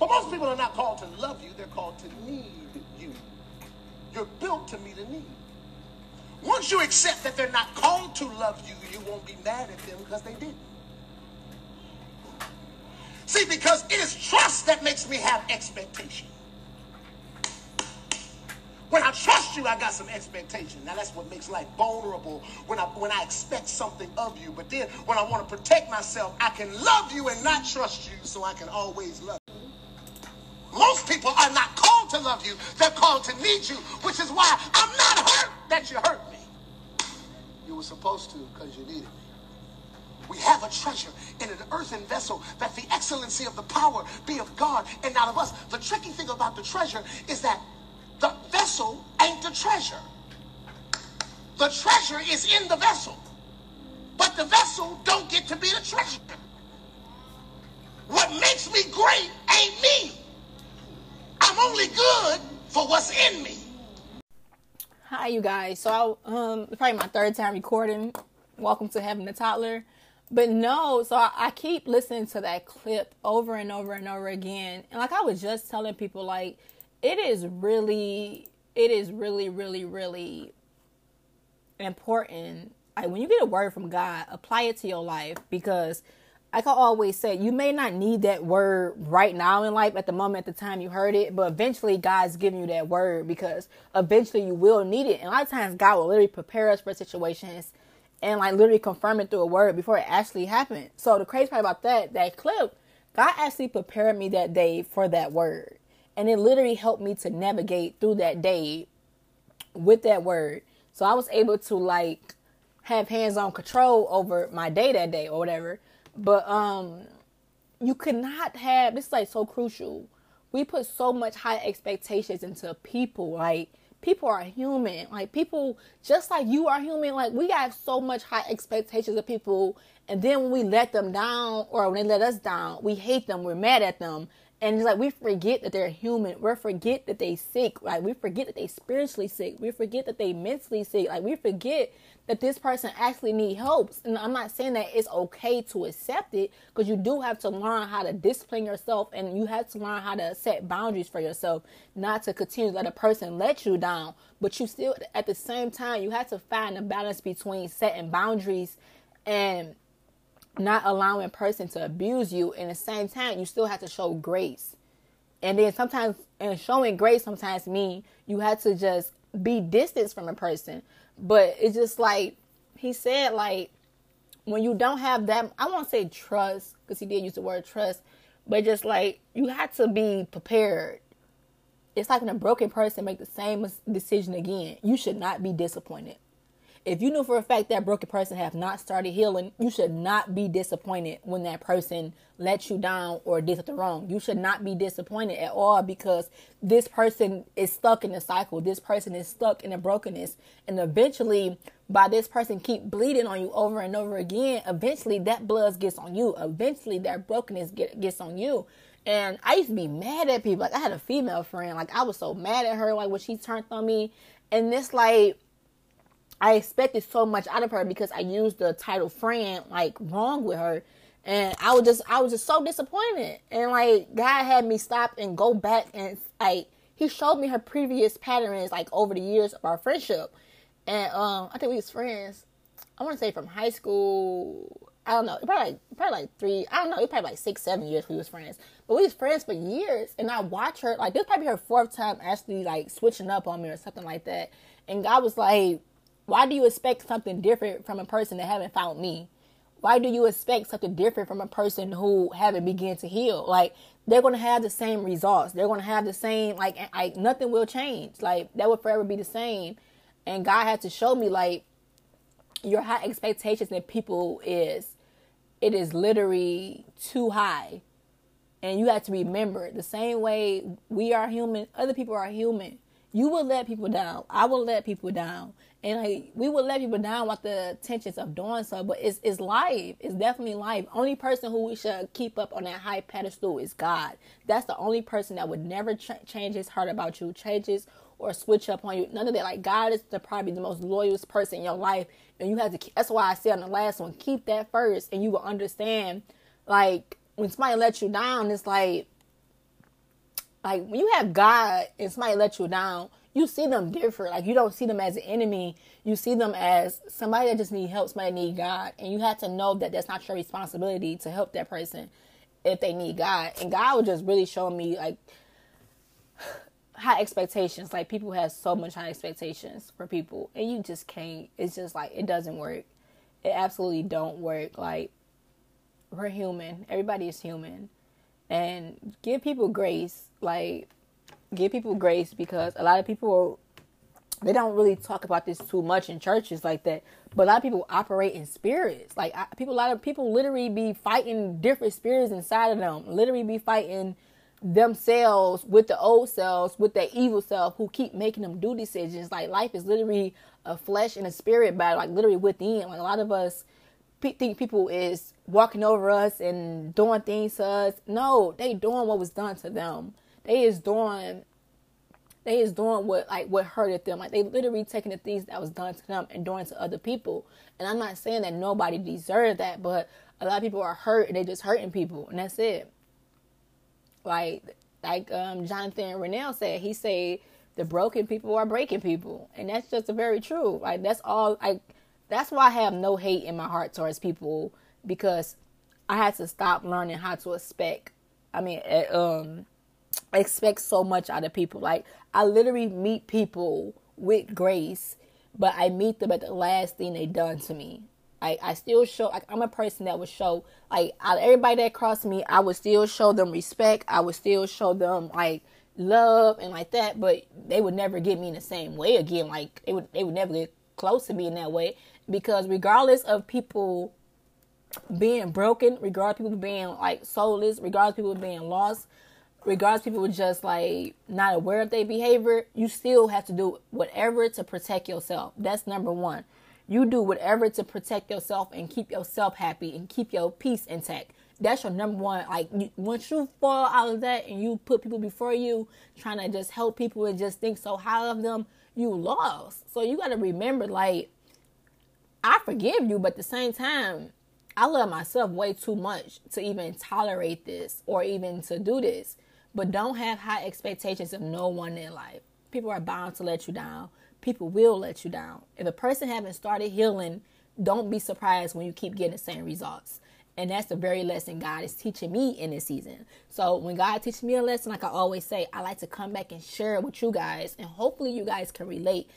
For most people are not called to love you, they're called to need you. You're built to meet a need. Once you accept that they're not called to love you, you won't be mad at them because they didn't. See, because it is trust that makes me have expectation. When I trust you, I got some expectation. Now that's what makes life vulnerable when I when I expect something of you. But then when I want to protect myself, I can love you and not trust you, so I can always love people are not called to love you, they're called to need you, which is why I'm not hurt that you hurt me. You were supposed to because you needed me. We have a treasure in an earthen vessel that the excellency of the power be of God and not of us. The tricky thing about the treasure is that the vessel ain't the treasure. The treasure is in the vessel. But the vessel don't get to be the treasure. What makes me great ain't me. Only good for what's in me. Hi, you guys. So, I, um, probably my third time recording. Welcome to Having a Toddler. But no, so I, I keep listening to that clip over and over and over again. And like I was just telling people, like, it is really, it is really, really, really important. Like, when you get a word from God, apply it to your life because like I always say, you may not need that word right now in life at the moment, at the time you heard it, but eventually God's giving you that word because eventually you will need it. And a lot of times God will literally prepare us for situations and like literally confirm it through a word before it actually happened. So the crazy part about that, that clip, God actually prepared me that day for that word. And it literally helped me to navigate through that day with that word. So I was able to like have hands on control over my day that day or whatever. But um you cannot have this is like so crucial. We put so much high expectations into people. Like people are human. Like people, just like you are human. Like we have so much high expectations of people, and then when we let them down or when they let us down, we hate them. We're mad at them, and it's like we forget that they're human. We forget that they sick. Like we forget that they spiritually sick. We forget that they mentally sick. Like we forget that this person actually need help. And I'm not saying that it's okay to accept it because you do have to learn how to discipline yourself and you have to learn how to set boundaries for yourself, not to continue to let a person let you down. But you still, at the same time, you have to find a balance between setting boundaries and not allowing a person to abuse you. And the same time, you still have to show grace. And then sometimes, and showing grace sometimes mean you have to just be distance from a person but it's just like he said, like when you don't have that, I won't say trust because he did use the word trust, but just like you have to be prepared. It's like when a broken person make the same decision again. You should not be disappointed. If you know for a fact that broken person have not started healing, you should not be disappointed when that person let you down or did something wrong. You should not be disappointed at all because this person is stuck in a cycle. This person is stuck in a brokenness. And eventually, by this person keep bleeding on you over and over again, eventually that blood gets on you. Eventually that brokenness get, gets on you. And I used to be mad at people. Like I had a female friend. Like I was so mad at her, like when she turned on me. And this like I expected so much out of her because I used the title friend like wrong with her. And I was just I was just so disappointed. And like God had me stop and go back and like he showed me her previous patterns like over the years of our friendship. And um I think we was friends. I want to say from high school. I don't know, probably like, probably like three. I don't know. It probably like six, seven years we was friends. But we was friends for years, and I watch her like this. Probably her fourth time actually like switching up on me or something like that. And God was like, why do you expect something different from a person that haven't found me? Why do you expect something different from a person who haven't begun to heal? Like they're gonna have the same results. They're gonna have the same like like nothing will change. Like that will forever be the same. And God had to show me like your high expectations in people is it is literally too high. And you have to remember the same way we are human, other people are human. You will let people down. I will let people down and like we would let people down with the intentions of doing so, but it's it's life. It's definitely life. Only person who we should keep up on that high pedestal is God. That's the only person that would never ch- change his heart about you, changes or switch up on you. None of that. Like God is the probably the most loyalist person in your life, and you have to. That's why I said on the last one, keep that first, and you will understand. Like when somebody lets you down, it's like like when you have God and somebody let you down, you see them different. Like you don't see them as an enemy. You see them as somebody that just need help, somebody need God, and you have to know that that's not your responsibility to help that person if they need God. And God was just really showing me like high expectations. Like people have so much high expectations for people, and you just can't. It's just like it doesn't work. It absolutely don't work. Like we're human. Everybody is human, and give people grace. Like give people grace because a lot of people they don't really talk about this too much in churches like that. But a lot of people operate in spirits. Like people, a lot of people literally be fighting different spirits inside of them. Literally be fighting themselves with the old selves, with their evil self, who keep making them do decisions. Like life is literally a flesh and a spirit battle. Like literally within. Like a lot of us think people is walking over us and doing things to us. No, they doing what was done to them. They is doing they is doing what like what hurted them. Like they literally taking the things that was done to them and doing to other people. And I'm not saying that nobody deserved that, but a lot of people are hurt and they just hurting people, and that's it. Like like um, Jonathan Rennell said, he said the broken people are breaking people, and that's just very true. Like that's all. Like that's why I have no hate in my heart towards people because I had to stop learning how to expect. I mean, eh, um, expect so much out of people. Like I literally meet people with grace, but I meet them at the last thing they done to me. I, I still show like I'm a person that would show like out of everybody that crossed me, I would still show them respect. I would still show them like love and like that, but they would never get me in the same way again. Like they would they would never get close to me in that way because regardless of people being broken, regardless of people being like soulless, regardless of people being lost, regardless people were just like not aware of their behavior, you still have to do whatever to protect yourself. That's number one. You do whatever to protect yourself and keep yourself happy and keep your peace intact. That's your number one. Like once you fall out of that and you put people before you, trying to just help people and just think so high of them, you lost. So you got to remember, like, I forgive you, but at the same time, I love myself way too much to even tolerate this or even to do this. But don't have high expectations of no one in life. People are bound to let you down. People will let you down. If a person haven't started healing, don't be surprised when you keep getting the same results. And that's the very lesson God is teaching me in this season. So when God teaches me a lesson, like I always say, I like to come back and share it with you guys. And hopefully you guys can relate